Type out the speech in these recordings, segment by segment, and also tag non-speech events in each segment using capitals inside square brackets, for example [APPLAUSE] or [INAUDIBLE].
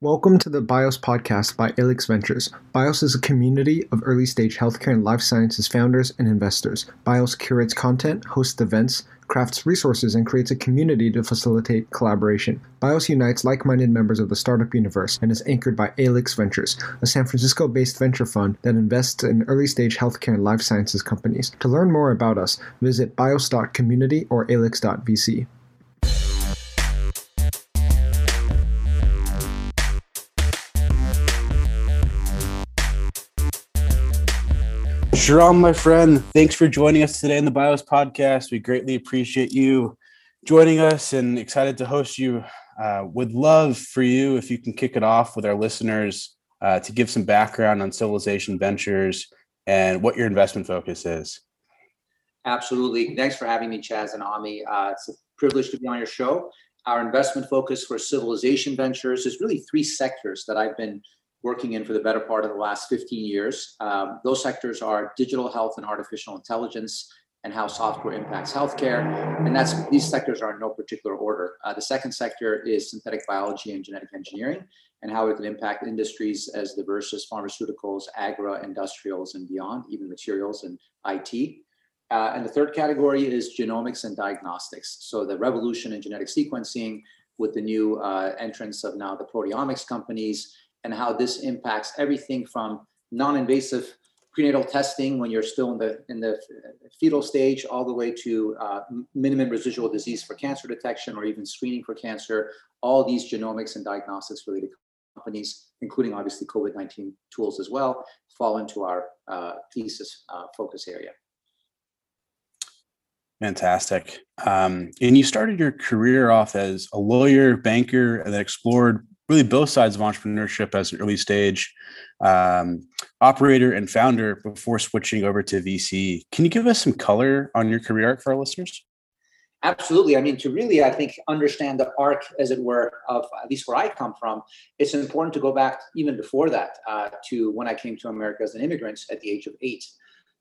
Welcome to the BIOS podcast by Alix Ventures. BIOS is a community of early stage healthcare and life sciences founders and investors. BIOS curates content, hosts events, crafts resources, and creates a community to facilitate collaboration. BIOS unites like minded members of the startup universe and is anchored by Alix Ventures, a San Francisco based venture fund that invests in early stage healthcare and life sciences companies. To learn more about us, visit bios.community or alix.vc. Shahram, my friend, thanks for joining us today in the BIOS podcast. We greatly appreciate you joining us and excited to host you. Uh, would love for you if you can kick it off with our listeners uh, to give some background on Civilization Ventures and what your investment focus is. Absolutely. Thanks for having me, Chaz and Ami. Uh, it's a privilege to be on your show. Our investment focus for Civilization Ventures is really three sectors that I've been working in for the better part of the last 15 years. Um, those sectors are digital health and artificial intelligence and how software impacts healthcare. And that's these sectors are in no particular order. Uh, the second sector is synthetic biology and genetic engineering and how it can impact industries as diverse as pharmaceuticals, agri, industrials, and beyond, even materials and IT. Uh, and the third category is genomics and diagnostics. So the revolution in genetic sequencing with the new uh, entrance of now the proteomics companies and how this impacts everything from non-invasive prenatal testing when you're still in the in the fetal stage all the way to uh, minimum residual disease for cancer detection or even screening for cancer. All these genomics and diagnostics related companies including obviously covid-19 tools as well fall into our uh, thesis uh, focus area. Fantastic. Um, and you started your career off as a lawyer banker and then explored really both sides of entrepreneurship as an early stage um, operator and founder before switching over to VC. Can you give us some color on your career arc for our listeners? Absolutely. I mean, to really, I think, understand the arc, as it were, of at least where I come from, it's important to go back even before that uh, to when I came to America as an immigrant at the age of eight.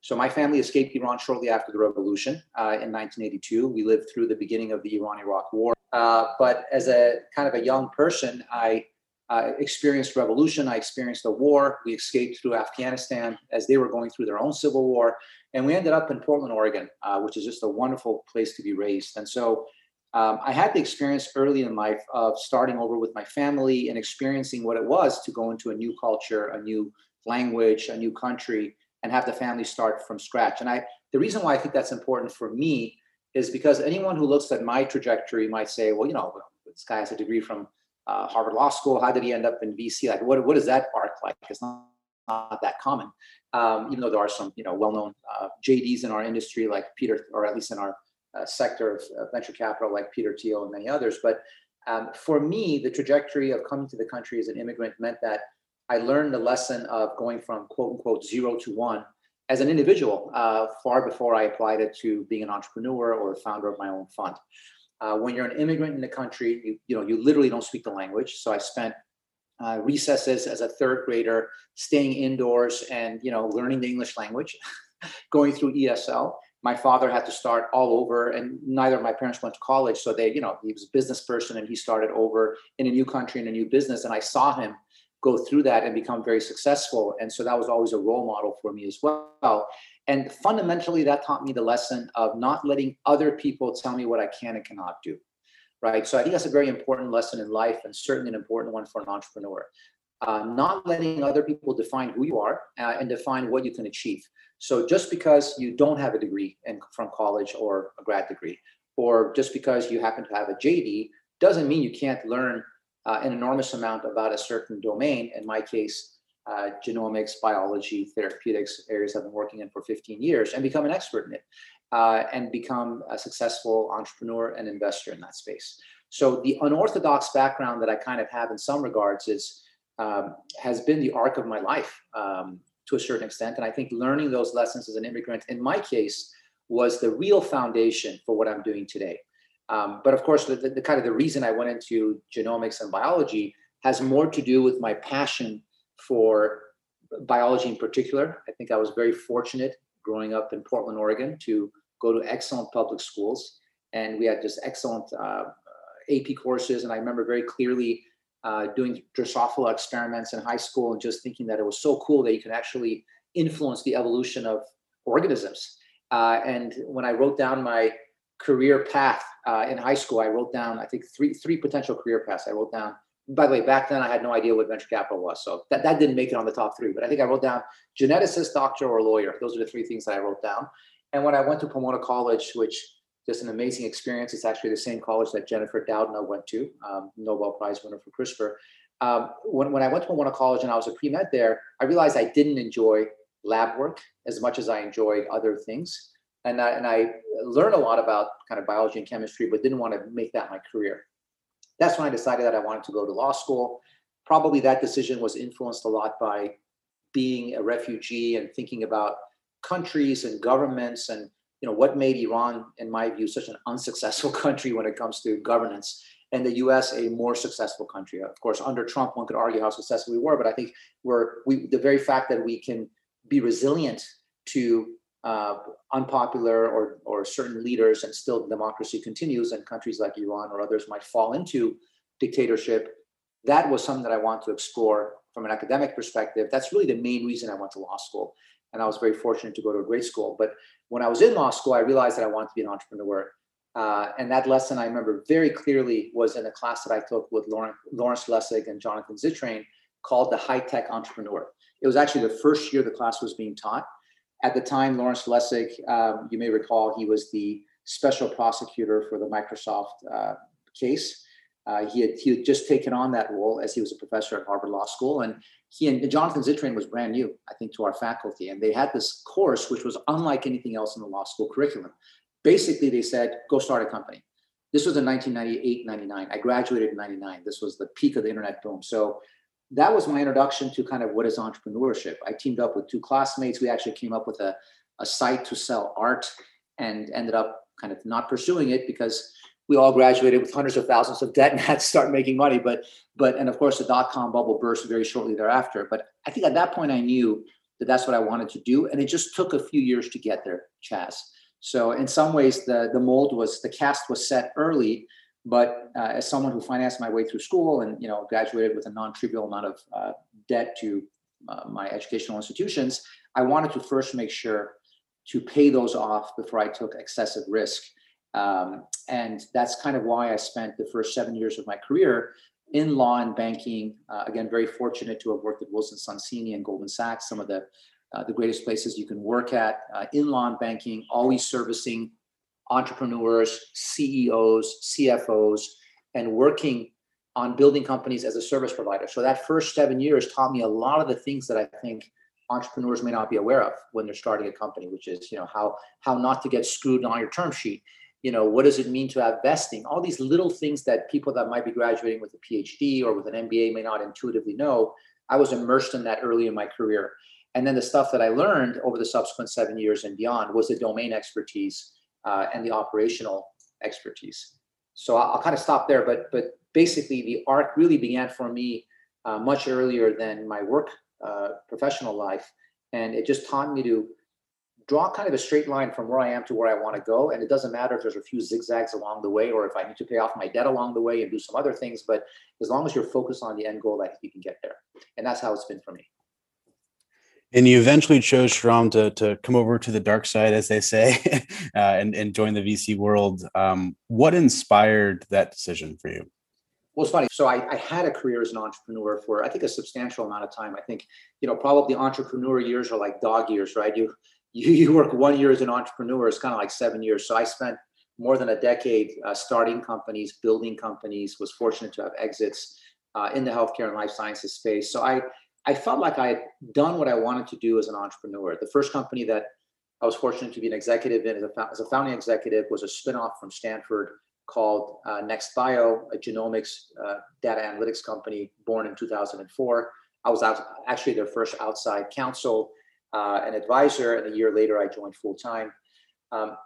So my family escaped Iran shortly after the revolution uh, in 1982. We lived through the beginning of the Iran-Iraq War. Uh, but as a kind of a young person, I uh, experienced revolution. I experienced the war. We escaped through Afghanistan as they were going through their own civil war, and we ended up in Portland, Oregon, uh, which is just a wonderful place to be raised. And so. Um, I had the experience early in life of starting over with my family and experiencing what it was to go into a new culture, a new language, a new country, and have the family start from scratch. And I, the reason why I think that's important for me is because anyone who looks at my trajectory might say, well, you know, this guy has a degree from uh, Harvard Law School. How did he end up in VC? Like, what, what is that arc like? It's not, not that common, um, even though there are some, you know, well-known uh, JDs in our industry, like Peter, or at least in our uh, sector of venture capital, like Peter Thiel and many others. But um, for me, the trajectory of coming to the country as an immigrant meant that I learned the lesson of going from quote unquote zero to one as an individual uh, far before I applied it to being an entrepreneur or a founder of my own fund. Uh, when you're an immigrant in the country, you, you know you literally don't speak the language. So I spent uh, recesses as a third grader, staying indoors and you know learning the English language, [LAUGHS] going through ESL. My father had to start all over, and neither of my parents went to college, so they, you know, he was a business person and he started over in a new country in a new business. And I saw him go through that and become very successful. And so that was always a role model for me as well. And fundamentally, that taught me the lesson of not letting other people tell me what I can and cannot do. Right. So I think that's a very important lesson in life and certainly an important one for an entrepreneur. Uh, not letting other people define who you are uh, and define what you can achieve. So just because you don't have a degree in, from college or a grad degree, or just because you happen to have a JD, doesn't mean you can't learn uh, an enormous amount about a certain domain. In my case, uh, genomics, biology, therapeutics, areas I've been working in for 15 years, and become an expert in it, uh, and become a successful entrepreneur and investor in that space. So the unorthodox background that I kind of have in some regards is um, has been the arc of my life um, to a certain extent, and I think learning those lessons as an immigrant, in my case, was the real foundation for what I'm doing today. Um, but of course, the, the, the, kind of the reason I went into genomics and biology has more to do with my passion for biology in particular. I think I was very fortunate growing up in Portland, Oregon, to go to excellent public schools, and we had just excellent uh, AP courses. And I remember very clearly uh, doing Drosophila experiments in high school and just thinking that it was so cool that you can actually influence the evolution of organisms. Uh, and when I wrote down my career path uh, in high school, I wrote down I think three three potential career paths. I wrote down. By the way, back then I had no idea what venture capital was, so that, that didn't make it on the top three. But I think I wrote down geneticist, doctor, or lawyer. Those are the three things that I wrote down. And when I went to Pomona College, which just an amazing experience. It's actually the same college that Jennifer Doudna went to, um, Nobel Prize winner for CRISPR. Um, when, when I went to Pomona College and I was a pre-med there, I realized I didn't enjoy lab work as much as I enjoyed other things. And I, and I learned a lot about kind of biology and chemistry, but didn't want to make that my career. That's when I decided that I wanted to go to law school. Probably that decision was influenced a lot by being a refugee and thinking about countries and governments and you know what made Iran, in my view, such an unsuccessful [LAUGHS] country when it comes to governance, and the U.S. a more successful country. Of course, under Trump, one could argue how successful we were, but I think we're we the very fact that we can be resilient to uh, unpopular or or certain leaders and still democracy continues, and countries like Iran or others might fall into dictatorship. That was something that I want to explore from an academic perspective. That's really the main reason I went to law school and I was very fortunate to go to a great school. But when I was in law school, I realized that I wanted to be an entrepreneur. Uh, and that lesson I remember very clearly was in a class that I took with Lawrence Lessig and Jonathan Zittrain called the High Tech Entrepreneur. It was actually the first year the class was being taught. At the time, Lawrence Lessig, um, you may recall, he was the special prosecutor for the Microsoft uh, case. Uh, he had he had just taken on that role as he was a professor at Harvard Law School, and he and Jonathan Zittrain was brand new, I think, to our faculty, and they had this course which was unlike anything else in the law school curriculum. Basically, they said, "Go start a company." This was in 1998, 99. I graduated in 99. This was the peak of the internet boom. So that was my introduction to kind of what is entrepreneurship. I teamed up with two classmates. We actually came up with a, a site to sell art and ended up kind of not pursuing it because we all graduated with hundreds of thousands of debt and [LAUGHS] had to start making money. But but and of course the dot com bubble burst very shortly thereafter. But I think at that point I knew that that's what I wanted to do, and it just took a few years to get there, Chaz. So in some ways the the mold was the cast was set early. But uh, as someone who financed my way through school and you know graduated with a non-trivial amount of uh, debt to uh, my educational institutions, I wanted to first make sure to pay those off before I took excessive risk um, and that's kind of why I spent the first seven years of my career in law and banking. Uh, again, very fortunate to have worked at Wilson Sonsini and Goldman Sachs, some of the uh, the greatest places you can work at uh, in law and banking, always servicing entrepreneurs, CEOs, CFOs, and working on building companies as a service provider. So that first seven years taught me a lot of the things that I think entrepreneurs may not be aware of when they're starting a company, which is you know how how not to get screwed on your term sheet, you know what does it mean to have vesting? All these little things that people that might be graduating with a phd or with an mba may not intuitively know. I was immersed in that early in my career. And then the stuff that i learned over the subsequent seven years and beyond was the domain expertise uh, and the operational expertise so I'll, I'll, kind of stop there but but basically the arc really began for me uh, much earlier than my work uh, professional life and it just taught me to draw kind of a straight line from where I am to where I want to go. And it doesn't matter if there's a few zigzags along the way or if I need to pay off my debt along the way and do some other things. But as long as you're focused on the end goal, I think you can get there. And that's how it's been for me. And you eventually chose Shahram to, to come over to the dark side, as they say, [LAUGHS] uh, and, and join the VC world. Um, what inspired that decision for you? Well, it's funny. So I, I, had a career as an entrepreneur for I think a substantial amount of time. I think you know probably entrepreneur years are like dog years, right? You [LAUGHS] you, you work one year as an entrepreneur it's kind of like seven years so i spent more than a decade uh, starting companies building companies was fortunate to have exits uh, in the healthcare and life sciences space so i i felt like i had done what i wanted to do as an entrepreneur the first company that i was fortunate to be an executive in as a, as a founding executive was a spinoff from stanford called uh, nextbio a genomics uh, data analytics company born in 2004 i was out, actually their first outside counsel uh, an advisor, and a year later I joined full time. Um,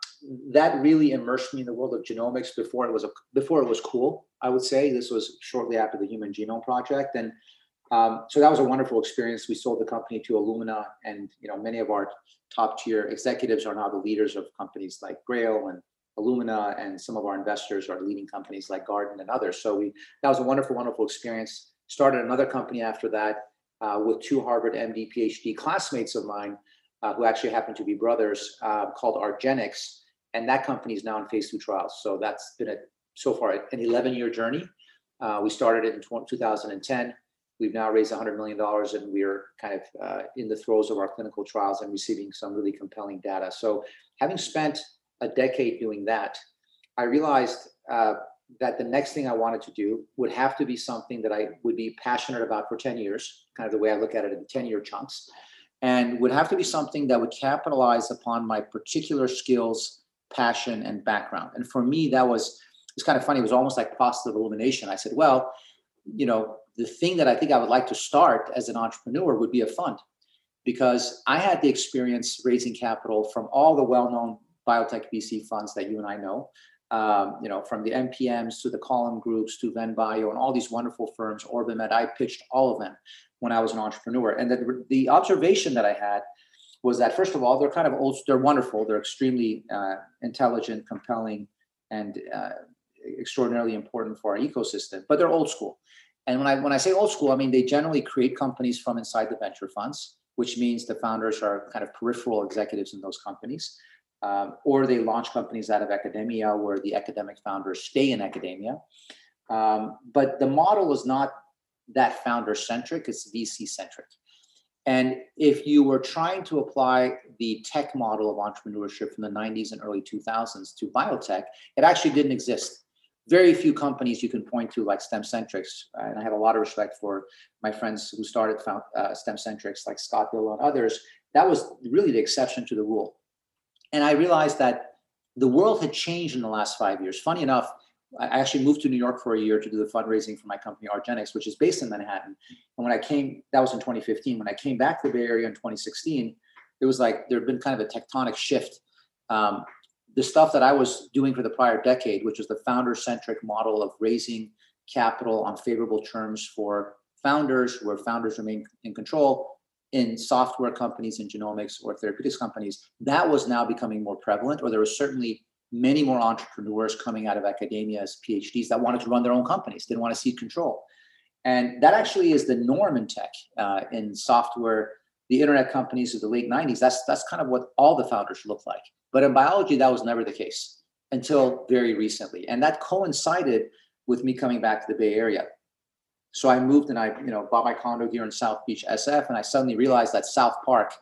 that really immersed me in the world of genomics before it was a, before it was cool. I would say this was shortly after the Human Genome Project, and um, so that was a wonderful experience. We sold the company to Illumina, and you know many of our top tier executives are now the leaders of companies like Grail and Illumina, and some of our investors are leading companies like Guardant and others. So we that was a wonderful, wonderful experience. Started another company after that uh, with two Harvard MD PhD classmates of mine uh, who actually happen to be brothers uh, called Argenx. And that company is now in phase two trials. So that's been a so far an 11 year journey. Uh, we started it in 2010. We've now raised $100 million and we're kind of uh, in the throes of our clinical trials and receiving some really compelling data. So, having spent a decade doing that, I realized uh, that the next thing I wanted to do would have to be something that I would be passionate about for 10 years, kind of the way I look at it in 10 year chunks, and would have to be something that would capitalize upon my particular skills, passion, and background. And for me, that was it's kind of funny. It was almost like positive illumination. I said, well, you know, the thing that I think I would like to start as an entrepreneur would be a fund because I had the experience raising capital from all the well-known biotech VC funds that you and I know, um, you know, from the MPMs to the Column Groups to Venbio and all these wonderful firms, OrbiMed. I pitched all of them when I was an entrepreneur, and the, the observation that I had was that first of all, they're kind of old, they're wonderful, they're extremely uh, intelligent, compelling, and uh, extraordinarily important for our ecosystem, but they're old school. And when I when I say old school, I mean they generally create companies from inside the venture funds, which means the founders are kind of peripheral executives in those companies, um, or they launch companies out of academia where the academic founders stay in academia. Um, but the model is not that founder centric; it's VC centric. And if you were trying to apply the tech model of entrepreneurship from the 90s and early 2000s to biotech, it actually didn't exist very few companies you can point to like StemCentrx, and I have a lot of respect for my friends who started found, uh, StemCentrx, like Scott Bill and others. That was really the exception to the rule. And I realized that the world had changed in the last five years. Funny enough, I actually moved to New York for a year to do the fundraising for my company Argenx, which is based in Manhattan. And when I came, that was in 2015. When I came back to the Bay Area in 2016, it was like there had been kind of a tectonic shift um, the stuff that I was doing for the prior decade, which was the founder centric model of raising capital on favorable terms for founders, where founders remain in control in software companies in genomics or therapeutics companies, that was now becoming more prevalent, or there was certainly many more entrepreneurs coming out of academia as PhDs that wanted to run their own companies, didn't want to cede control. And that actually is the norm in tech, uh, in software, the internet companies of the late 90s. That's that's kind of what all the founders look like. But in biology, that was never the case until very recently. And that coincided with me coming back to the Bay Area. So I moved and I, you know, bought my condo here in South Beach, SF, and I suddenly realized that South Park,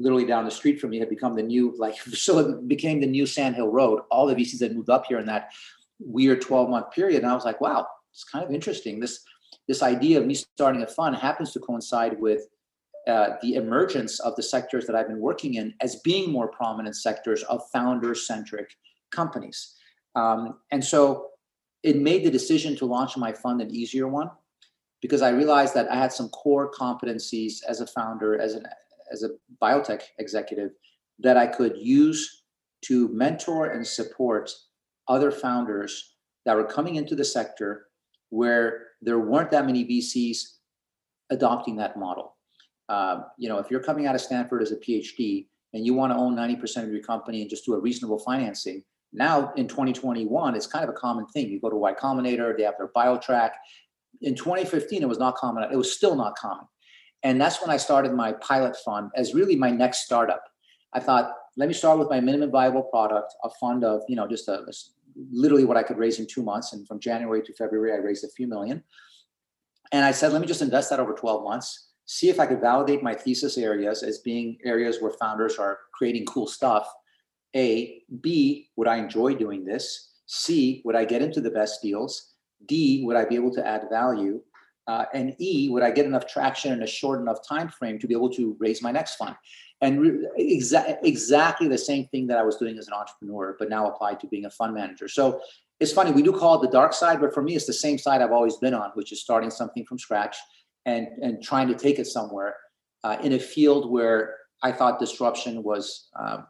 literally down the street from me, had become the new, like, [LAUGHS] so it became the new Sand Hill Road. All the VCs had moved up here in that weird 12 month period. And I was like, wow, it's kind of interesting. This this idea of me starting a fund happens to coincide with uh, the emergence of the sectors that I've been working in as being more prominent sectors of founder centric companies. Um, and so it made the decision to launch my fund an easier one because I realized that I had some core competencies as a founder, as an as a biotech executive that I could use to mentor and support other founders that were coming into the sector where there weren't that many VCs adopting that model. Um, you know, if you're coming out of Stanford as a PhD and you want to own 90% of your company and just do a reasonable financing, now in 2021, it's kind of a common thing. You go to Y Combinator, they have their BioTrack. In 2015, it was not common. It was still not common. And that's when I started my pilot fund as really my next startup. I thought, let me start with my minimum viable product, a fund of, you know, just a, a literally what I could raise in two months. And from January to February, I raised a few million. And I said, let me just invest that over 12 months see if I could validate my thesis areas as being areas where founders are creating cool stuff. A, B, would I enjoy doing this? C, would I get into the best deals? D, would I be able to add value? Uh, and E, would I get enough traction in a short enough time frame to be able to raise my next fund? And re- exa- exactly the same thing that I was doing as an entrepreneur, but now applied to being a fund manager. So it's funny, we do call it the dark side, but for me, it's the same side I've always been on, which is starting something from scratch, and and trying to take it somewhere uh, in a field where I thought disruption was um,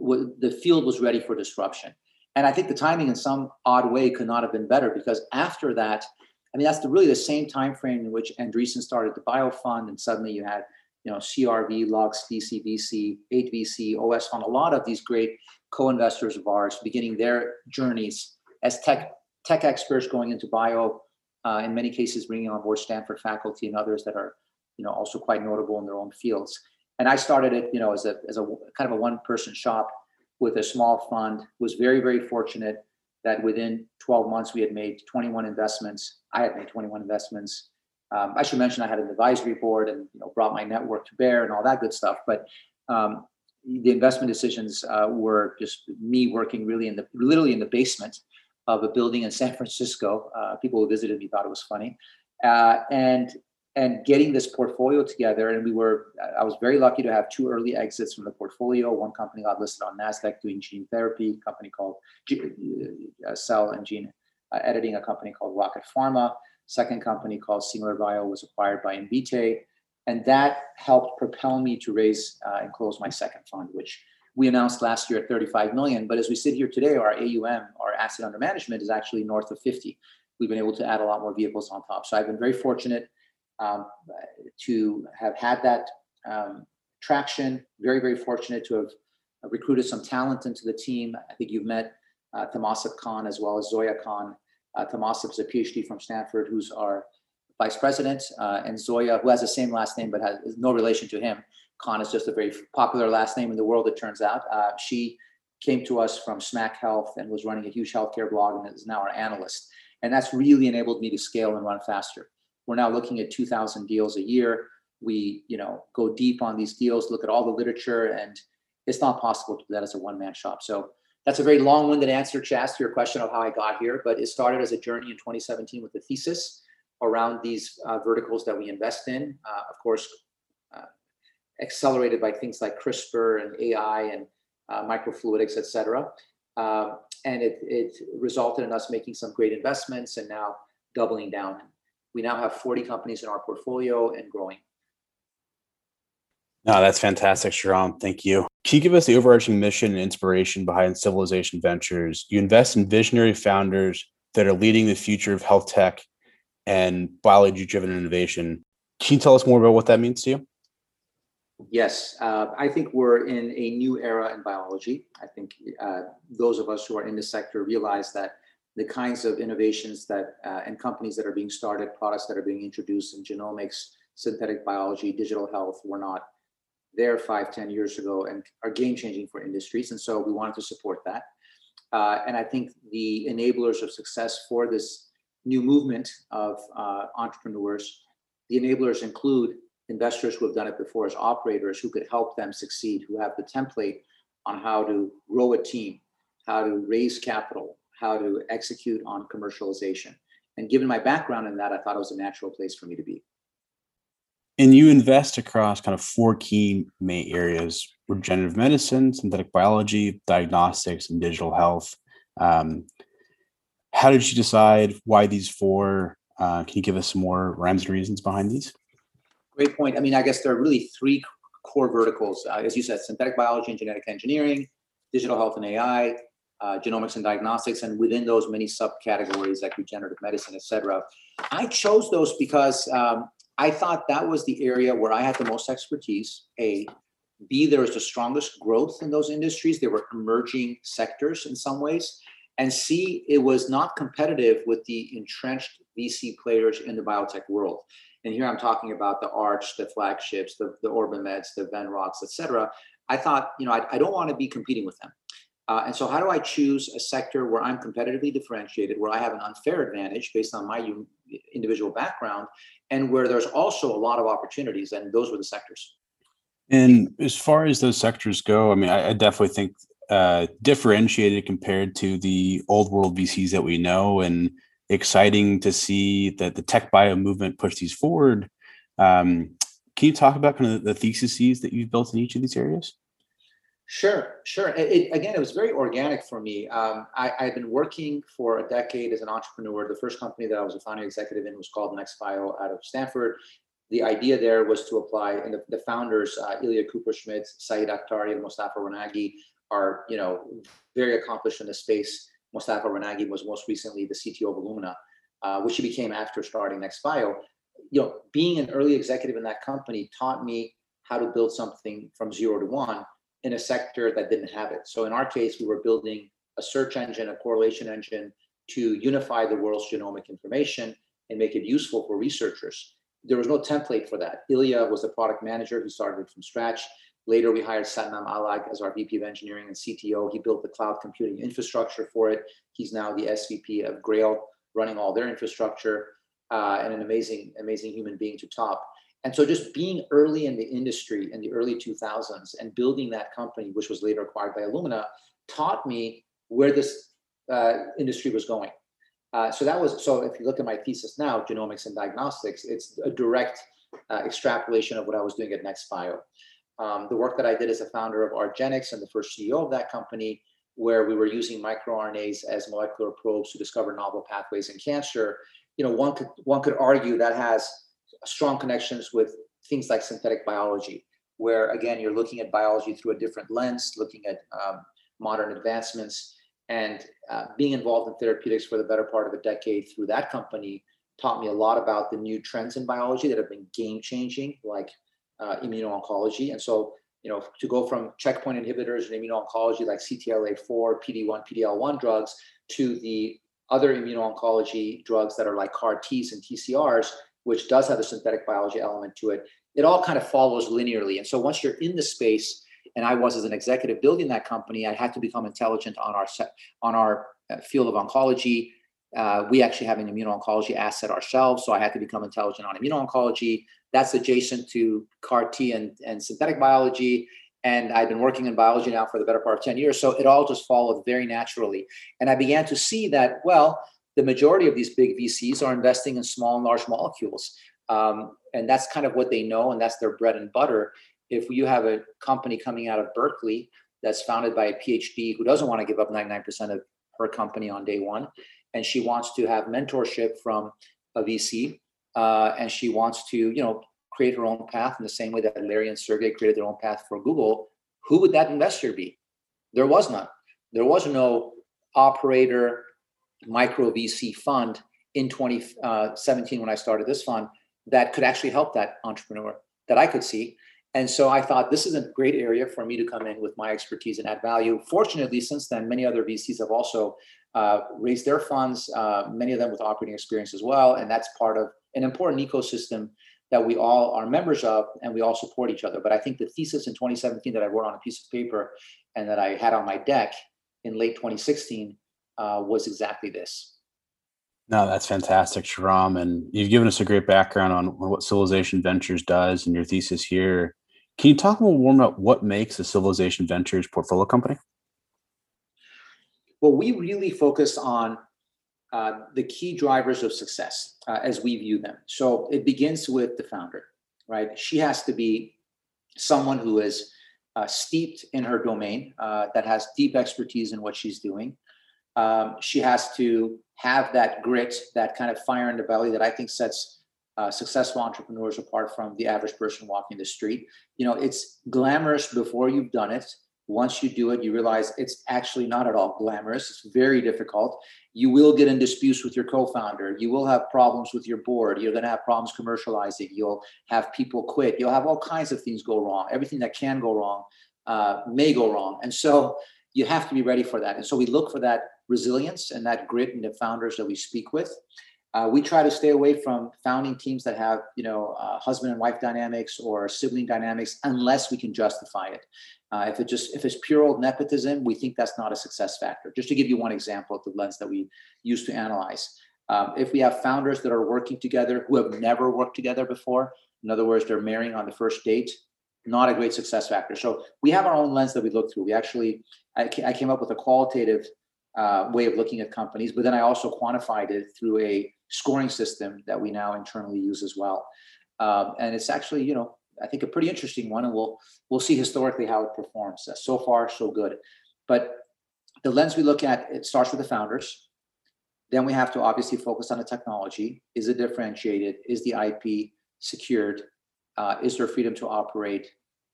w- the field was ready for disruption. And I think the timing, in some odd way, could not have been better because after that, I mean, that's the, really the same time frame in which Andreessen started the BioFund, and suddenly you had you know CRV, Lux, DCVC, 8VC, OS Fund, a lot of these great co-investors of ours beginning their journeys as tech tech experts going into bio uh, in many cases bringing on board Stanford faculty and others that are, you know, also quite notable in their own fields. And I started it, you know, as a as a kind of a one person shop with a small fund. Was very very fortunate that within 12 months we had made 21 investments. I had made 21 investments. Um, I should mention I had an advisory board and you know brought my network to bear and all that good stuff. But um, the investment decisions uh, were just me working really in the literally in the basement of a building in San Francisco. Uh, people who visited me thought it was funny, uh, and and getting this portfolio together. And we were I was very lucky to have two early exits from the portfolio. One company got listed on Nasdaq doing gene therapy, company called G- uh, Cell and Gene uh, Editing, a company called Rocket Pharma. Second company called Singular Bio was acquired by Invitae and that helped propel me to raise uh, and close my second fund, which we announced last year at 35 million. But as we sit here today, our AUM, our asset under management, is actually north of 50. We've been able to add a lot more vehicles on top. So I've been very fortunate um, to have had that um, traction. Very, very fortunate to have recruited some talent into the team. I think you've met uh, Khan as well as Zoya Khan. Uh, Tamasip is a PhD from Stanford, who's our vice president, uh, and Zoya, who has the same last name but has no relation to him. Khan is just a very popular last name in the world, it turns out. Uh, she came to us from Smack Health and was running a huge healthcare blog and is now our analyst. And that's really enabled me to scale and run faster. We're now looking at 2,000 deals a year. We, you know, go deep on these deals, look at all the literature, and it's not possible to do that as a one-man shop. So that's a very long-winded answer, Chas, to your question of how I got here. But it started as a journey in 2017 with a thesis around these uh, verticals that we invest in. Uh, of course, accelerated by things like CRISPR and AI and uh, microfluidics, et cetera. Um, and it, it resulted in us making some great investments and now doubling down. We now have 40 companies in our portfolio and growing. No, that's fantastic, Shahram. Thank you. Can you give us the overarching mission and inspiration behind Civilization Ventures? You invest in visionary founders that are leading the future of health tech and biology driven innovation. Can you tell us more about what that means to you? Yes, uh, I think we're in a new era in biology. I think uh, those of us who are in the sector realize that the kinds of innovations that uh, and companies that are being started, products that are being introduced in genomics, synthetic biology, digital health were not there five, ten years ago and are game changing for industries. And so we wanted to support that. Uh, and I think the enablers of success for this new movement of uh, entrepreneurs. The enablers include investors who have done it before as operators who could help them succeed, who have the template on how to grow a team, how to raise capital, how to execute on commercialization. And given my background in that, I thought it was a natural place for me to be. And you invest across kind of four key main areas regenerative medicine, synthetic biology, diagnostics, and digital health. Um, how did you decide why these four? Uh, can you give us some more rhymes and reasons behind these? Great point. I mean, I guess there are really three core verticals, uh, as you said, synthetic biology and genetic engineering, digital health and AI, uh, genomics and diagnostics, and within those many subcategories like regenerative medicine, et cetera. I chose those because um, I thought that was the area where I had the most expertise. A, B, there was the strongest growth in those industries. They were emerging sectors in some ways. And C, it was not competitive with the entrenched VC players in the biotech world. And here I'm talking about the Arch, the flagships, the, the OrbiMeds, the Venrox, et cetera. I thought, you know, I, I don't want to be competing with them. Uh, and so, how do I choose a sector where I'm competitively differentiated, where I have an unfair advantage based on my individual background, and where there's also a lot of opportunities? And those were the sectors. And as far as those sectors go, I mean, I, I definitely think uh, differentiated compared to the old world VCs that we know, and exciting to see that the tech bio movement push these forward. Um, can you talk about kind of the theses that you've built in each of these areas? Sure, sure. It, it, again, it was very organic for me. Um, I, I've been working for a decade as an entrepreneur. The first company that I was a founding executive in was called NextBio out of Stanford. The idea there was to apply, and the, the founders, uh, Ilya Kupershmidt, Saeed Akhtari, and Mostafa Ronaghi, are you know very accomplished in the space. Mostafa Ronaghi was most recently the CTO of Illumina, uh, which he became after starting NextBio. You know, being an early executive in that company taught me how to build something from zero to one in a sector that didn't have it. So in our case, we were building a search engine, a correlation engine to unify the world's genomic information and make it useful for researchers. There was no template for that. Ilya was the product manager who started from scratch. Later, we hired Satnam Alag as our VP of Engineering and CTO. He built the cloud computing infrastructure for it. He's now the SVP of Grail, running all their infrastructure, uh, and an amazing, amazing human being to top. And so, just being early in the industry in the early 2000s and building that company, which was later acquired by Illumina, taught me where this uh, industry was going. Uh, so that was so. If you look at my thesis now, genomics and diagnostics, it's a direct uh, extrapolation of what I was doing at NextBio. Um, the work that I did as a founder of Argenx and the first CEO of that company, where we were using microRNAs as molecular probes to discover novel pathways in cancer, you know, one could one could argue that has strong connections with things like synthetic biology, where again you're looking at biology through a different lens, looking at um, modern advancements, and uh, being involved in therapeutics for the better part of a decade through that company taught me a lot about the new trends in biology that have been game changing, like uh, immuno-oncology. And so, you know, to go from checkpoint inhibitors and immuno-oncology like CTLA-4, PD-1, PD-L1 drugs to the other immuno-oncology drugs that are like CAR Ts and TCRs, which does have a synthetic biology element to it, it all kind of follows linearly. And so once you're in the space, and I was as an executive building that company, I had to become intelligent on our on our uh, field of oncology. Uh, we actually have an immuno-oncology asset ourselves, so I had to become intelligent on immuno-oncology. That's adjacent to CAR T and, and synthetic biology. And I've been working in biology now for the better part of 10 years. So it all just followed very naturally. And I began to see that, well, the majority of these big VCs are investing in small and large molecules. Um, and that's kind of what they know, and that's their bread and butter. If you have a company coming out of Berkeley that's founded by a PhD who doesn't want to give up 99% of her company on day one, and she wants to have mentorship from a VC, uh, and she wants to, you know, create her own path in the same way that Larry and Sergey created their own path for Google, who would that investor be? There was none. There was no operator micro VC fund in 2017 when I started this fund that could actually help that entrepreneur that I could see. And so I thought this is a great area for me to come in with my expertise and add value. Fortunately, since then, many other VCs have also uh, raised their funds, uh, many of them with operating experience as well. And that's part of an important ecosystem that we all are members of and we all support each other. But I think the thesis in 2017 that I wrote on a piece of paper and that I had on my deck in late 2016 uh, was exactly this. No, that's fantastic, Shahram. And you've given us a great background on, what Civilization Ventures does and your thesis here. Can you talk a little more about what makes a Civilization Ventures portfolio company? Well, we really focus on uh, the key drivers of success uh, as we view them. So it begins with the founder, right? She has to be someone who is uh, steeped in her domain, uh, that has deep expertise in what she's doing um, she has to have that grit, that kind of fire in the belly that I think sets uh, successful entrepreneurs apart from the average person walking the street. You know, it's glamorous before you've done it. Once you do it, you realize it's actually not at all glamorous. It's very difficult. You will get in disputes with your co-founder. You will have problems with your board. You're going to have problems commercializing. You'll have people quit. You'll have all kinds of things go wrong. Everything that can go wrong uh, may go wrong. And so you have to be ready for that. And so we look for that resilience and that grit in the founders that we speak with. Uh, we try to stay away from founding teams that have, you know, uh, husband and wife dynamics or sibling dynamics, unless we can justify it. Uh, if it just if it's pure old nepotism, we think that's not a success factor. Just to give you one example of the lens that we use to analyze, um, if we have founders that are working together who have never worked together before, in other words, they're marrying on the first date, not a great success factor. So we have our own lens that we look through. We actually, I, I came up with a qualitative uh, way of looking at companies, but then I also quantified it through a scoring system that we now internally use as well. Um, and it's actually, you know, I think a pretty interesting one, and we'll we'll see historically how it performs. Uh, so far, so good. But the lens we look at it starts with the founders. Then we have to obviously focus on the technology. Is it differentiated? Is the IP secured? Uh, is there freedom to operate?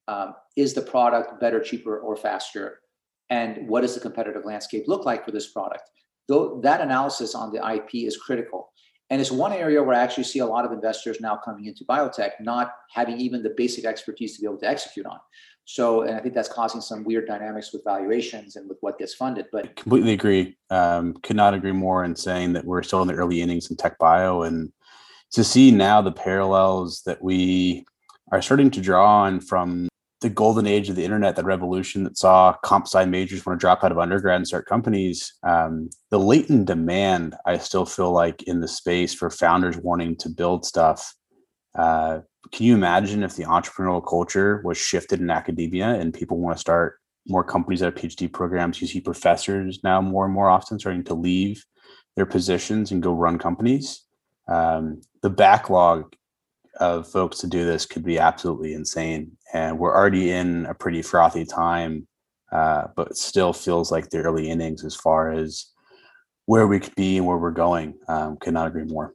Um, is the product better, cheaper, or faster? and what does the competitive landscape look like for this product? Though that analysis on the IP is critical. And it's one area where I actually see a lot of investors now coming into biotech, not having even the basic expertise to be able to execute on. So, and I think that's causing some weird dynamics with valuations and with what gets funded. But I completely agree. Um, could not agree more in saying that we're still in the early innings in tech bio, and to see now the parallels that we are starting to draw on from the golden age of the internet, that revolution that saw comp sci majors want to drop out of undergrad and start companies, um, the latent demand I still feel like in the space for founders wanting to build stuff. Uh, can you imagine if the entrepreneurial culture was shifted in academia and people want to start more companies that have PhD programs? You see professors now more and more often starting to leave their positions and go run companies. Um, the backlog of folks to do this could be absolutely insane. And we're already in a pretty frothy time, uh, but still feels like the early innings as far as where we could be and where we're going. Um, could not agree more.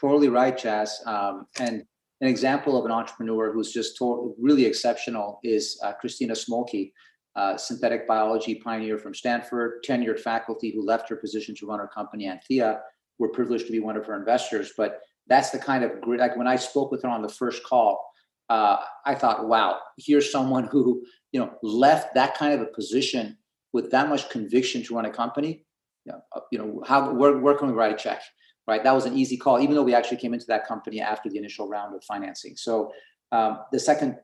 Totally right, Chaz. Um, and an example of an entrepreneur who's just really exceptional is uh, Christina Smolke, uh, synthetic biology pioneer from Stanford, tenured faculty who left her position to run her company, Antheia. We're privileged to be one of her investors, but that's the kind of grit. Like when I spoke with her on the first call, uh, I thought, wow, here's someone who you know left that kind of a position with that much conviction to run a company. You know, uh, you know how where, where can we write a check? Right, that was an easy call, even though we actually came into that company after the initial round of financing. So um, the second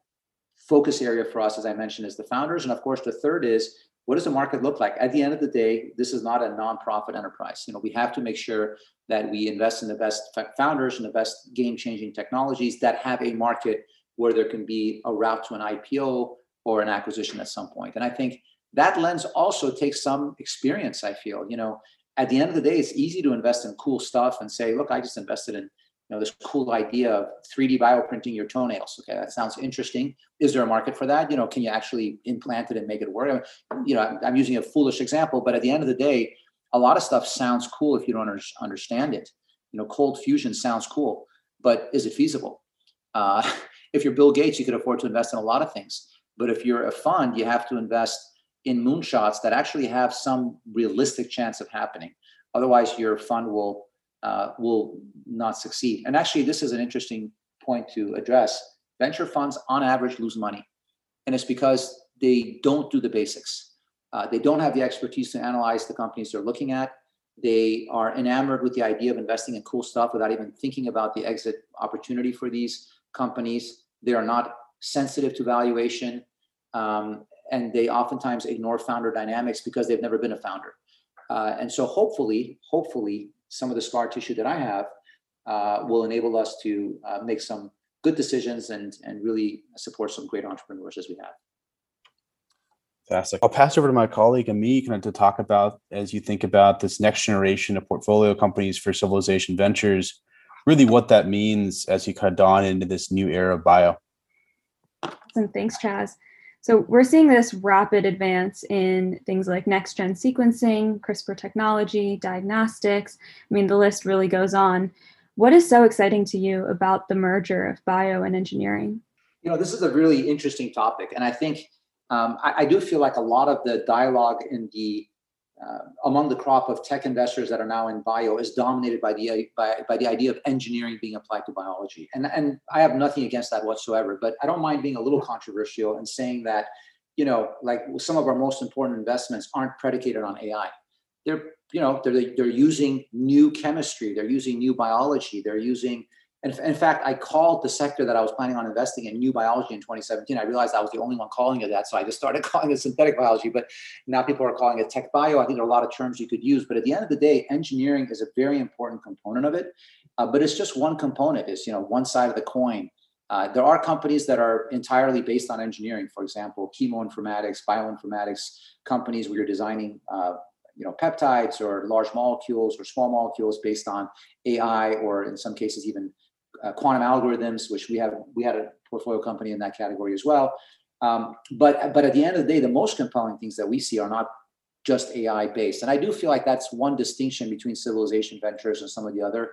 focus area for us, as I mentioned, is the founders, and of course the third is what does the market look like? At the end of the day, this is not a nonprofit enterprise. You know, we have to make sure that we invest in the best founders and the best game-changing technologies that have a market where there can be a route to an IPO or an acquisition at some point. And I think that lens also takes some experience. I feel, you know, at the end of the day, it's easy to invest in cool stuff and say, look, I just invested in you know this cool idea of 3d bioprinting your toenails. Okay that sounds interesting. Is there a market for that? You know can you actually implant it and make it work? You know i'm using a foolish example but at the end of the day a lot of stuff sounds cool if you don't understand it. You know cold fusion sounds cool but is it feasible? Uh, [LAUGHS] if you're bill gates you could afford to invest in a lot of things but if you're a fund you have to invest in moonshots that actually have some realistic chance of happening. Otherwise your fund will uh, will not succeed. And actually, this is an interesting point to address. Venture funds, on average, lose money, and it's because they don't do the basics. Uh, they don't have the expertise to analyze the companies they're looking at. They are enamored with the idea of investing in cool stuff without even thinking about the exit opportunity for these companies. They are not sensitive to valuation, um, and they oftentimes ignore founder dynamics because they've never been a founder. Uh, and so, hopefully, hopefully, some of the scar tissue that I have uh, will enable us to uh, make some good decisions and and really support some great entrepreneurs as we have. Fantastic. I'll pass over to my colleague Ami kind of to talk about as you think about this next generation of portfolio companies for Civilization Ventures, really what that means as you kind of dawn into this new era of bio. Awesome. Thanks, Chaz. So we're seeing this rapid advance in things like next gen sequencing, CRISPR technology, diagnostics. I mean, the list really goes on. What is so exciting to you about the merger of bio and engineering? You know, this is a really interesting topic. And I think um, I, I do feel like a lot of the dialogue in the uh, among the crop of tech investors that are now in bio is dominated by the by, by the idea of engineering being applied to biology. And and i have nothing against that whatsoever but i don't mind being a little controversial and saying that you know like some of our most important investments aren't predicated on ai they're you know they're they're using new chemistry they're using new biology they're using and in fact, I called the sector that I was planning on investing in new biology in 2017. I realized I was the only one calling it that. So I just started [LAUGHS] calling it synthetic biology, but now people are calling it tech bio. I think there are a lot of terms you could use, but at the end of the day, engineering is a very important component of it. Uh, but it's just one component, It's you know, one side of the coin. Uh, there are companies that are entirely based on engineering. For example, chemoinformatics, bioinformatics companies where you're designing uh, you know peptides or large molecules or small molecules based on AI or in some cases even uh, quantum algorithms, which we have we had a portfolio company in that category as well. Um, but but at the end of the day, the most compelling things that we see are not just AI based, and I do feel like that's one distinction between Civilization Ventures and some of the other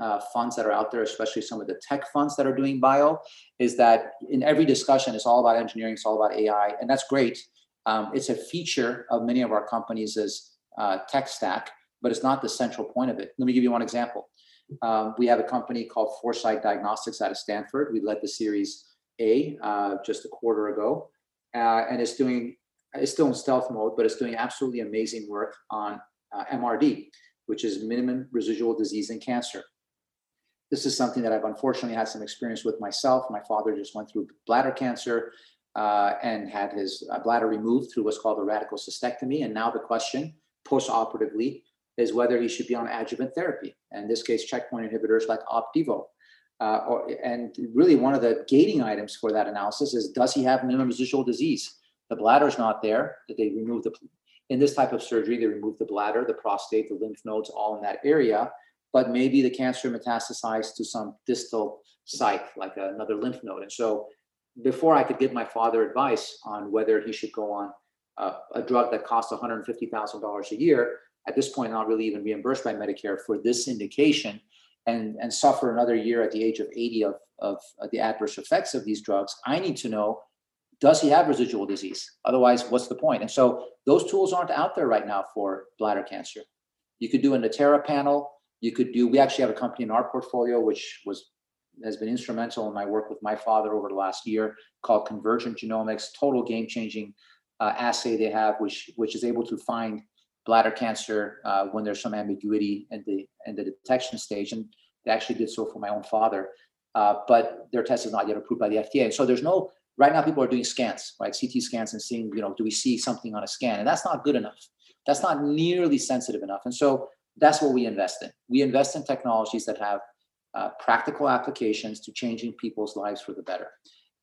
uh, funds that are out there, especially some of the tech funds that are doing bio, is that in every discussion, it's all about engineering, it's all about AI, and that's great. Um, it's a feature of many of our companies' as uh, tech stack, but it's not the central point of it. Let me give you one example. Um, we have a company called Foresight Diagnostics out of Stanford. We led the Series A uh, just a quarter ago, uh, and it's doing it's still in stealth mode, but it's doing absolutely amazing work on uh, MRD, which is minimum residual disease in cancer. this is something that I've unfortunately had some experience with myself. My father just went through bladder cancer uh, and had his uh, bladder removed through what's called a radical cystectomy. And now the question, post-operatively, is whether he should be on adjuvant therapy. In this case, checkpoint inhibitors like Opdivo. Uh, or, and really, one of the gating items for that analysis is does he have minimum residual disease? The bladder is not there. That they remove the in this type of surgery, they remove the bladder, the prostate, the lymph nodes, all in that area. But maybe the cancer metastasized to some distal site, like another lymph node. And so, before I could give my father advice on whether he should go on uh, a drug that costs $150,000 a year, at this point not really even reimbursed by Medicare for this indication, and, and suffer another year at the age of 80 of, of the adverse effects of these drugs, I need to know does he have residual disease? Otherwise, what's the point? And so those tools aren't out there right now for bladder cancer. You could do a Natera panel. You could do, we actually have a company in our portfolio which was has been instrumental in my work with my father over the last year called Convergent Genomics, total game-changing uh, assay they have, which which is able to find bladder cancer uh, when there's some ambiguity in the in the detection stage, and they actually did so for my own father. Uh, but their test is not yet approved by the FDA. And so there's no right now. People are doing scans, right? CT scans and seeing, you know, do we see something on a scan? And that's not good enough. That's not nearly sensitive enough. And so that's what we invest in. We invest in technologies that have uh, practical applications to changing people's lives for the better.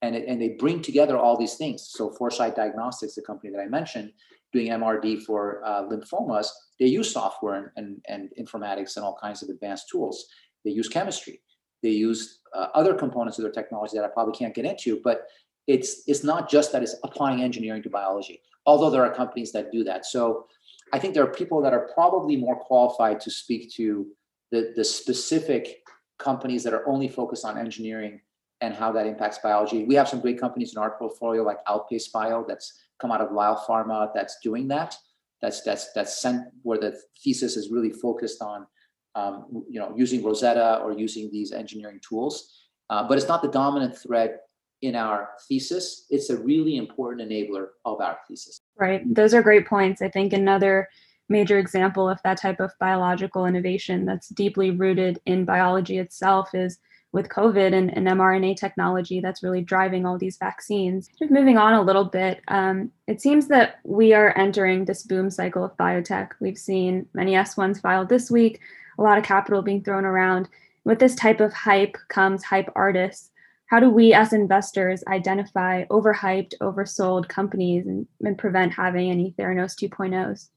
And, it, and they bring together all these things. So Foresight Diagnostics, the company that I mentioned, doing MRD for uh, lymphomas, they use software and, and, and, informatics and all kinds of advanced tools. They use chemistry. They use uh, other components of their technology that I probably can't get into, but it's it's not just that it's applying engineering to biology. Although there are companies that do that. So I think there are people that are probably more qualified to speak to the, the specific companies that are only focused on engineering and how that impacts biology. We have some great companies in our portfolio like Outpace Bio that's come out of Lyell Pharma that's doing that. That's that's that's sent where the thesis is really focused on um, you know using Rosetta or using these engineering tools. Uh, but it's not the dominant thread in our thesis. It's a really important enabler of our thesis. Right. Those are great points. I think another major example of that type of biological innovation that's deeply rooted in biology itself is with COVID and, and mRNA technology that's really driving all these vaccines. Just moving on a little bit, um, it seems that we are entering this boom cycle of biotech. We've seen many S1s filed this week, a lot of capital being thrown around. With this type of hype comes hype artists. How do we as investors identify overhyped, oversold companies and, and prevent having any Theranos 2.0s?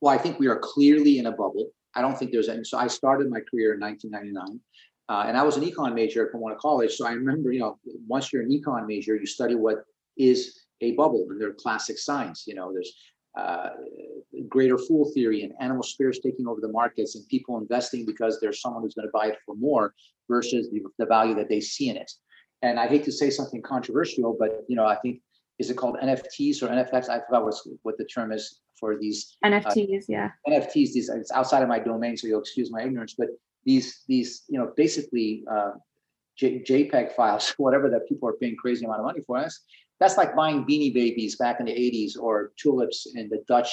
Well, I think we are clearly in a bubble. I don't think there's any. So I started my career in 1999. Uh, and I was an econ major at Pomona College. So I remember, you know, once you're an econ major, you study what is a bubble and there are classic signs. You know, there's uh, greater fool theory and animal spirits taking over the markets and people investing because there's someone who's going to buy it for more versus the, the value that they see in it. And I hate to say something controversial, but you know, I think is it called NFTs or NFX? I forgot what's, what the term is for these NFTs. Uh, yeah, NFTs. These it's outside of my domain, so you'll excuse my ignorance. But these these you know basically uh, J- JPEG files, [LAUGHS] whatever that people are paying crazy amount of money for. That's that's like buying Beanie Babies back in the '80s or tulips in the Dutch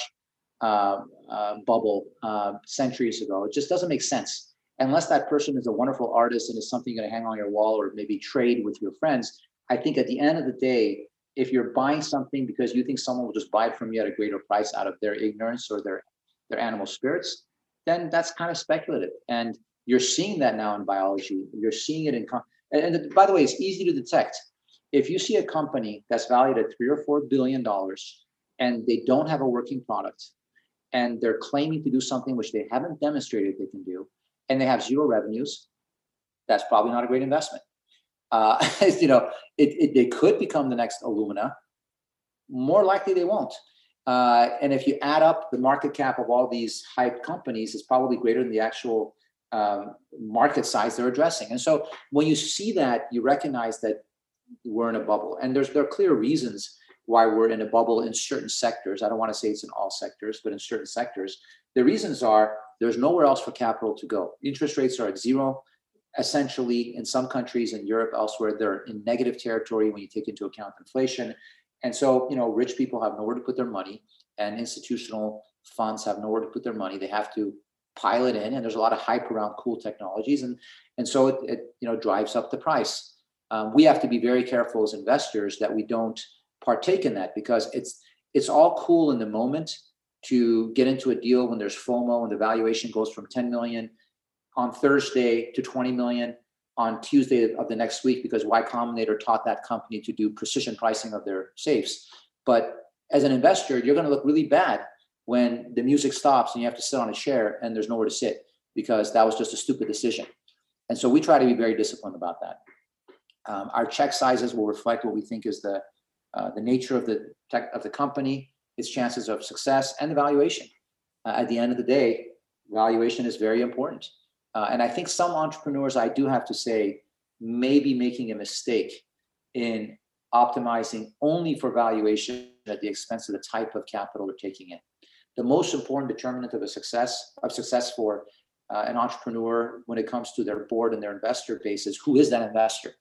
uh, uh, bubble uh, centuries ago. It just doesn't make sense unless that person is a wonderful artist and is something you're going to hang on your wall or maybe trade with your friends. I think at the end of the day, if you're buying something because you think someone will just buy it from you at a greater price out of their ignorance or their their animal spirits, then that's kind of speculative. And you're seeing that now in biology. You're seeing it in, and, and by the way, it's easy to detect. If you see a company that's valued at three or four billion dollars and they don't have a working product and they're claiming to do something which they haven't demonstrated they can do, and they have zero revenues, that's probably not a great investment. Uh, [LAUGHS] you know, it, it, they could become the next Illumina. More likely, they won't. Uh, and if you add up the market cap of all these hype companies, it's probably greater than the actual um, market size they're addressing. And so when you see that, you recognize that we're in a bubble. And there's there are clear reasons why we're in a bubble in certain sectors. I don't want to say it's in all sectors, but in certain sectors. The reasons are there's nowhere else for capital to go. Interest rates are at zero. Essentially, in some countries in Europe, elsewhere, they're in negative territory when you take into account inflation. And so, you know, rich people have nowhere to put their money, and institutional funds have nowhere to put their money. They have to pile it in, and there's a lot of hype around cool technologies, and and so it, it you know drives up the price. Um, we have to be very careful as investors that we don't partake in that because it's it's all cool in the moment to get into a deal when there's FOMO and the valuation goes from 10 million on Thursday to 20 million on Tuesday of the next week because Y Combinator taught that company to do precision pricing of their safes. But as an investor, you're going to look really bad when the music stops and you have to sit on a chair and there's nowhere to sit because that was just a stupid decision. And so we try to be very disciplined about that. Um, our check sizes will reflect what we think is the uh, the nature of the tech of the company, its chances of success, and the valuation. Uh, at the end of the day, valuation is very important. Uh, and I think some entrepreneurs, I do have to say, may be making a mistake in optimizing only for valuation at the expense of the type of capital they're taking in. The most important determinant of a success of success for uh, an entrepreneur when it comes to their board and their investor base is who is that investor?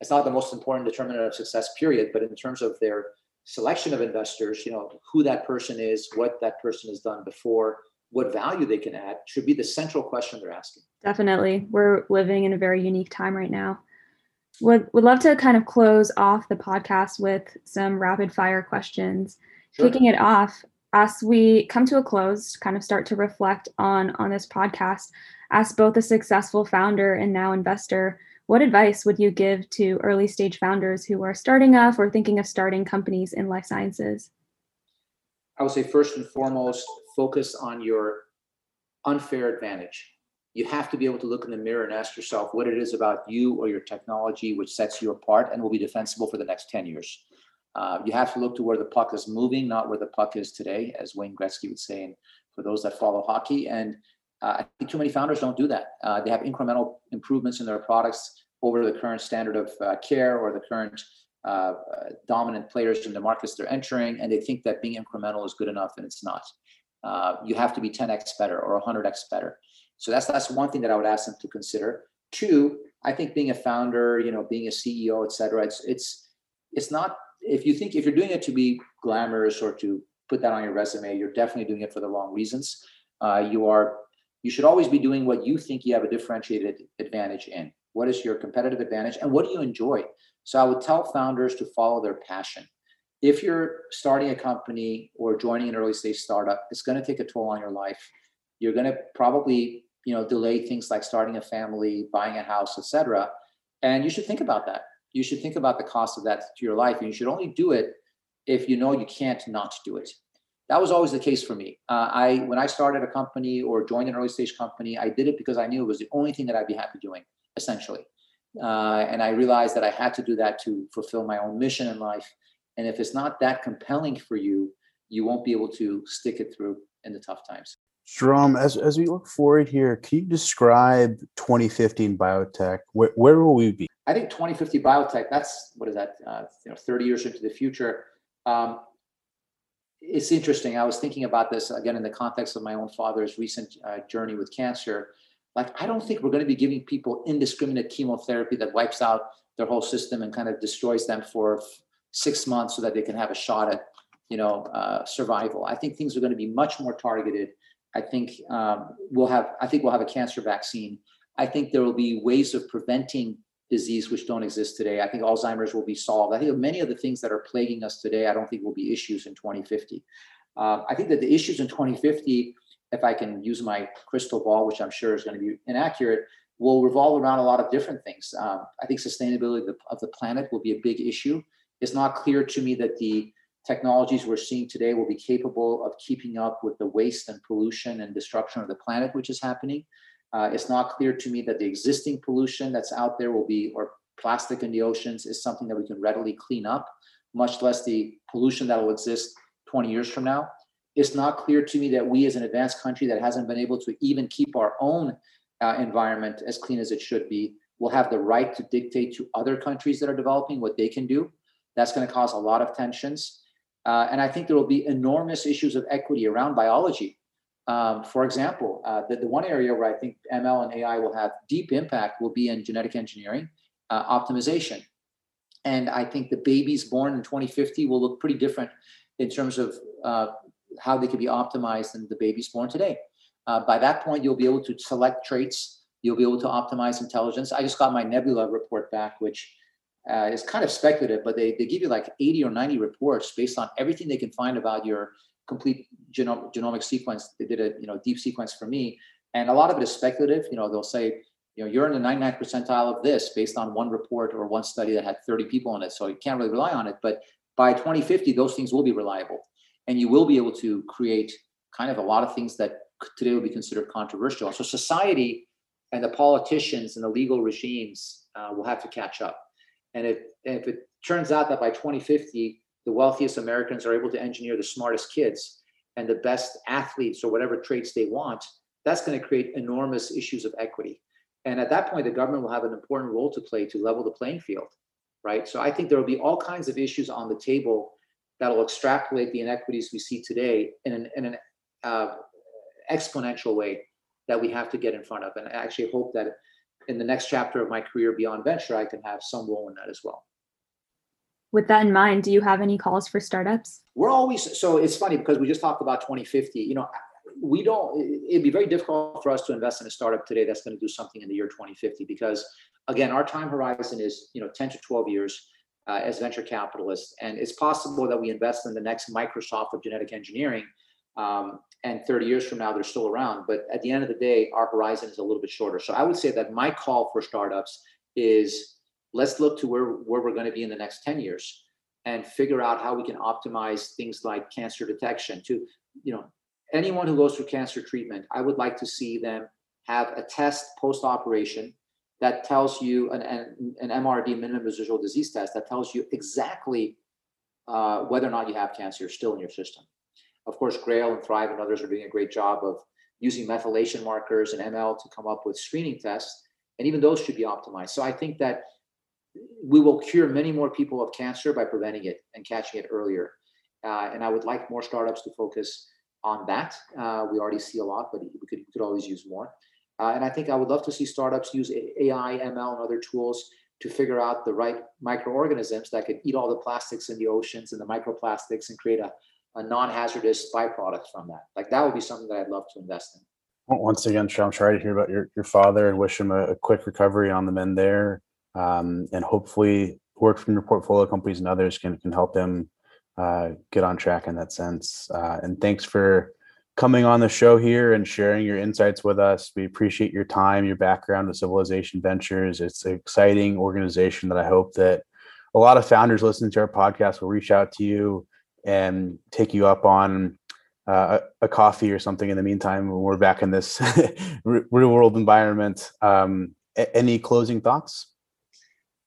it's not the most important determinant of success period but in terms of their selection of investors you know who that person is what that person has done before what value they can add should be the central question they're asking definitely we're living in a very unique time right now would would love to kind of close off the podcast with some rapid fire questions sure. kicking it off as we come to a close kind of start to reflect on on this podcast as both a successful founder and now investor what advice would you give to early stage founders who are starting off or thinking of starting companies in life sciences? I would say first and foremost, focus on your unfair advantage. You have to be able to look in the mirror and ask yourself what it is about you or your technology which sets you apart and will be defensible for the next 10 years. Uh, you have to look to where the puck is moving, not where the puck is today, as Wayne Gretzky would say, and for those that follow hockey. And uh, I think too many founders don't do that. Uh, they have incremental improvements in their products over the current standard of uh, care or the current uh, dominant players in the markets they're entering, and they think that being incremental is good enough, and it's not. You have to be 10x better or 100x better. So that's that's one thing that I would ask them to consider. Two, I think being a founder, you know, being a CEO, et cetera, it's it's it's not if you think if you're doing it to be glamorous or to put that on your resume, you're definitely doing it for the wrong reasons. Uh, you are you should always be doing what you think you have a differentiated advantage in. What is your competitive advantage and what do you enjoy? So I would tell founders to follow their passion. If you're starting a company or joining an early stage startup, it's going to take a toll on your life. You're going to probably, you know, delay things like starting a family, buying a house, etc. And you should think about that. You should think about the cost of that to your life, and you should only do it if you know you can't not do it that was always the case for me. Uh, I when I started a company or joined an early stage company, I did it because I knew it was the only thing that I'd be happy doing, essentially. Uh, and I realized that I had to do that to fulfill my own mission in life. And if it's not that compelling for you, you won't be able to stick it through in the tough times. Shahram, as, as we look forward here, can you describe 2015 biotech? Where, where will we be? I think 2050 biotech, that's what is that, uh, you know, 30 years into the future. Um, it's interesting. I was thinking about this again in the context of my own father's recent uh, journey with cancer. Like, I don't think we're going to be giving people indiscriminate chemotherapy that wipes out their whole system and kind of destroys them for six months so that they can have a shot at, you know, uh, survival. I think things are going to be much more targeted. I think um, we'll have. I think we'll have a cancer vaccine. I think there will be ways of preventing disease which don't exist today. I think Alzheimer's will be solved. I think many of the things that are plaguing us today, I don't think will be issues in 2050. Uh, I think that the issues in 2050, if I can use my crystal ball, which I'm sure is going to be inaccurate, will revolve around a lot of different things. Um, I think sustainability of the, of the planet will be a big issue. It's not clear to me that the technologies we're seeing today will be capable of keeping up with the waste and pollution and destruction of the planet, which is happening. Uh, it's not clear to me that the existing pollution that's out there will be, or plastic in the oceans is something that we can readily clean up, much less the pollution that will exist 20 years from now. It's not clear to me that we, as an advanced country that hasn't been able to even keep our own uh, environment as clean as it should be, will have the right to dictate to other countries that are developing what they can do. That's going to cause a lot of tensions. Uh, and I think there will be enormous issues of equity around biology. Um, for example, uh, the, the one area where I think ML and AI will have deep impact will be in genetic engineering uh, optimization. And I think the babies born in 2050 will look pretty different in terms of uh, how they could be optimized than the babies born today. Uh, by that point, you'll be able to select traits. You'll be able to optimize intelligence. I just got my Nebula report back, which uh, is kind of speculative, but they, they give you like 80 or 90 reports based on everything they can find about your complete genome, genomic sequence. They did a you know deep sequence for me, and a lot of it is speculative. You know, they'll say, you know, you're in the 99 percentile of this based on one report or one study that had 30 people in it, so you can't really rely on it. But by 2050, those things will be reliable, and you will be able to create kind of a lot of things that today would be considered controversial. So society and the politicians and the legal regimes uh, will have to catch up. And if, if it turns out that by 2050, the wealthiest Americans are able to engineer the smartest kids and the best athletes or whatever traits they want, that's going to create enormous issues of equity. And at that point, the government will have an important role to play to level the playing field, right? So I think there will be all kinds of issues on the table that will extrapolate the inequities we see today in an, in an uh, exponential way that we have to get in front of. And I actually hope that in the next chapter of my career beyond venture, I can have some role in that as well. With that in mind, do you have any calls for startups? We're always so it's funny because we just talked about 2050. You know, we don't it'd be very difficult for us to invest in a startup today that's going to do something in the year 2050 because again, our time horizon is, you know, 10 to 12 years. Uh, as venture capitalists, and it's possible that we invest in the next Microsoft of genetic engineering, um, and 30 years from now they're still around but at the end of the day our horizon is a little bit shorter. So i would say that my call for startups is let's look to where, where we're going to be in the next 10 years and figure out how we can optimize things like cancer detection to you know anyone who goes through cancer treatment i would like to see them have a test post operation that tells you an, an, an mrd minimum residual disease test that tells you exactly uh, whether or not you have cancer still in your system of course, Grail and Thrive and others are doing a great job of using methylation markers and ML to come up with screening tests, and even those should be optimized. So I think that we will cure many more people of cancer by preventing it and catching it earlier. Uh, and I would like more startups to focus on that. Uh, we already see a lot, but we could, could always use more. Uh, and I think I would love to see startups use AI, ML, and other tools to figure out the right microorganisms that could eat all the plastics in the oceans and the microplastics and create a, a non-hazardous byproduct from that. Like that would be something that I'd love to invest in. Once again, I'm sorry to hear about your, your father and wish him a, a quick recovery on the mend there. Um, and hopefully work from your portfolio companies and others can, can help him uh, get on track in that sense. Uh, and thanks for coming on the show here and sharing your insights with us. We appreciate your time, your background with Civilization Ventures. It's an exciting organization that I hope that a lot of founders listening to our podcast will reach out to you and take you up on uh, a, coffee or something in the meantime when we're back in this [LAUGHS] real world environment. Um, any closing thoughts?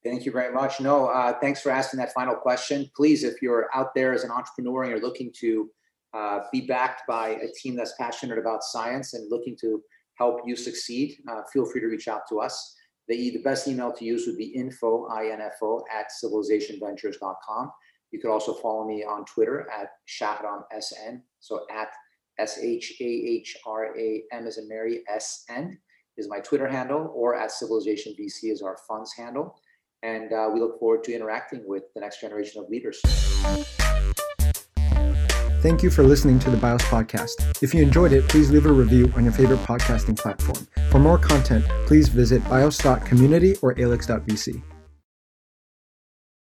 Thank you very much. No, uh, thanks for asking that final question. Please, if you're out there as an entrepreneur and you're looking to uh, be backed by a team that's passionate about science and looking to help you succeed, uh, feel free to reach out to us. The, the best email to use would be info, I-N-F-O, at civilizationventures.com. You could also follow me on Twitter at Shahram SN. So at S H A H R A M as in Mary S N is my Twitter handle, or at Civilization VC is our funds handle. And uh, we look forward to interacting with the next generation of leaders. Thank you for listening to the BIOS podcast. If you enjoyed it, please leave a review on your favorite podcasting platform. For more content, please visit bios.community or alix.vc.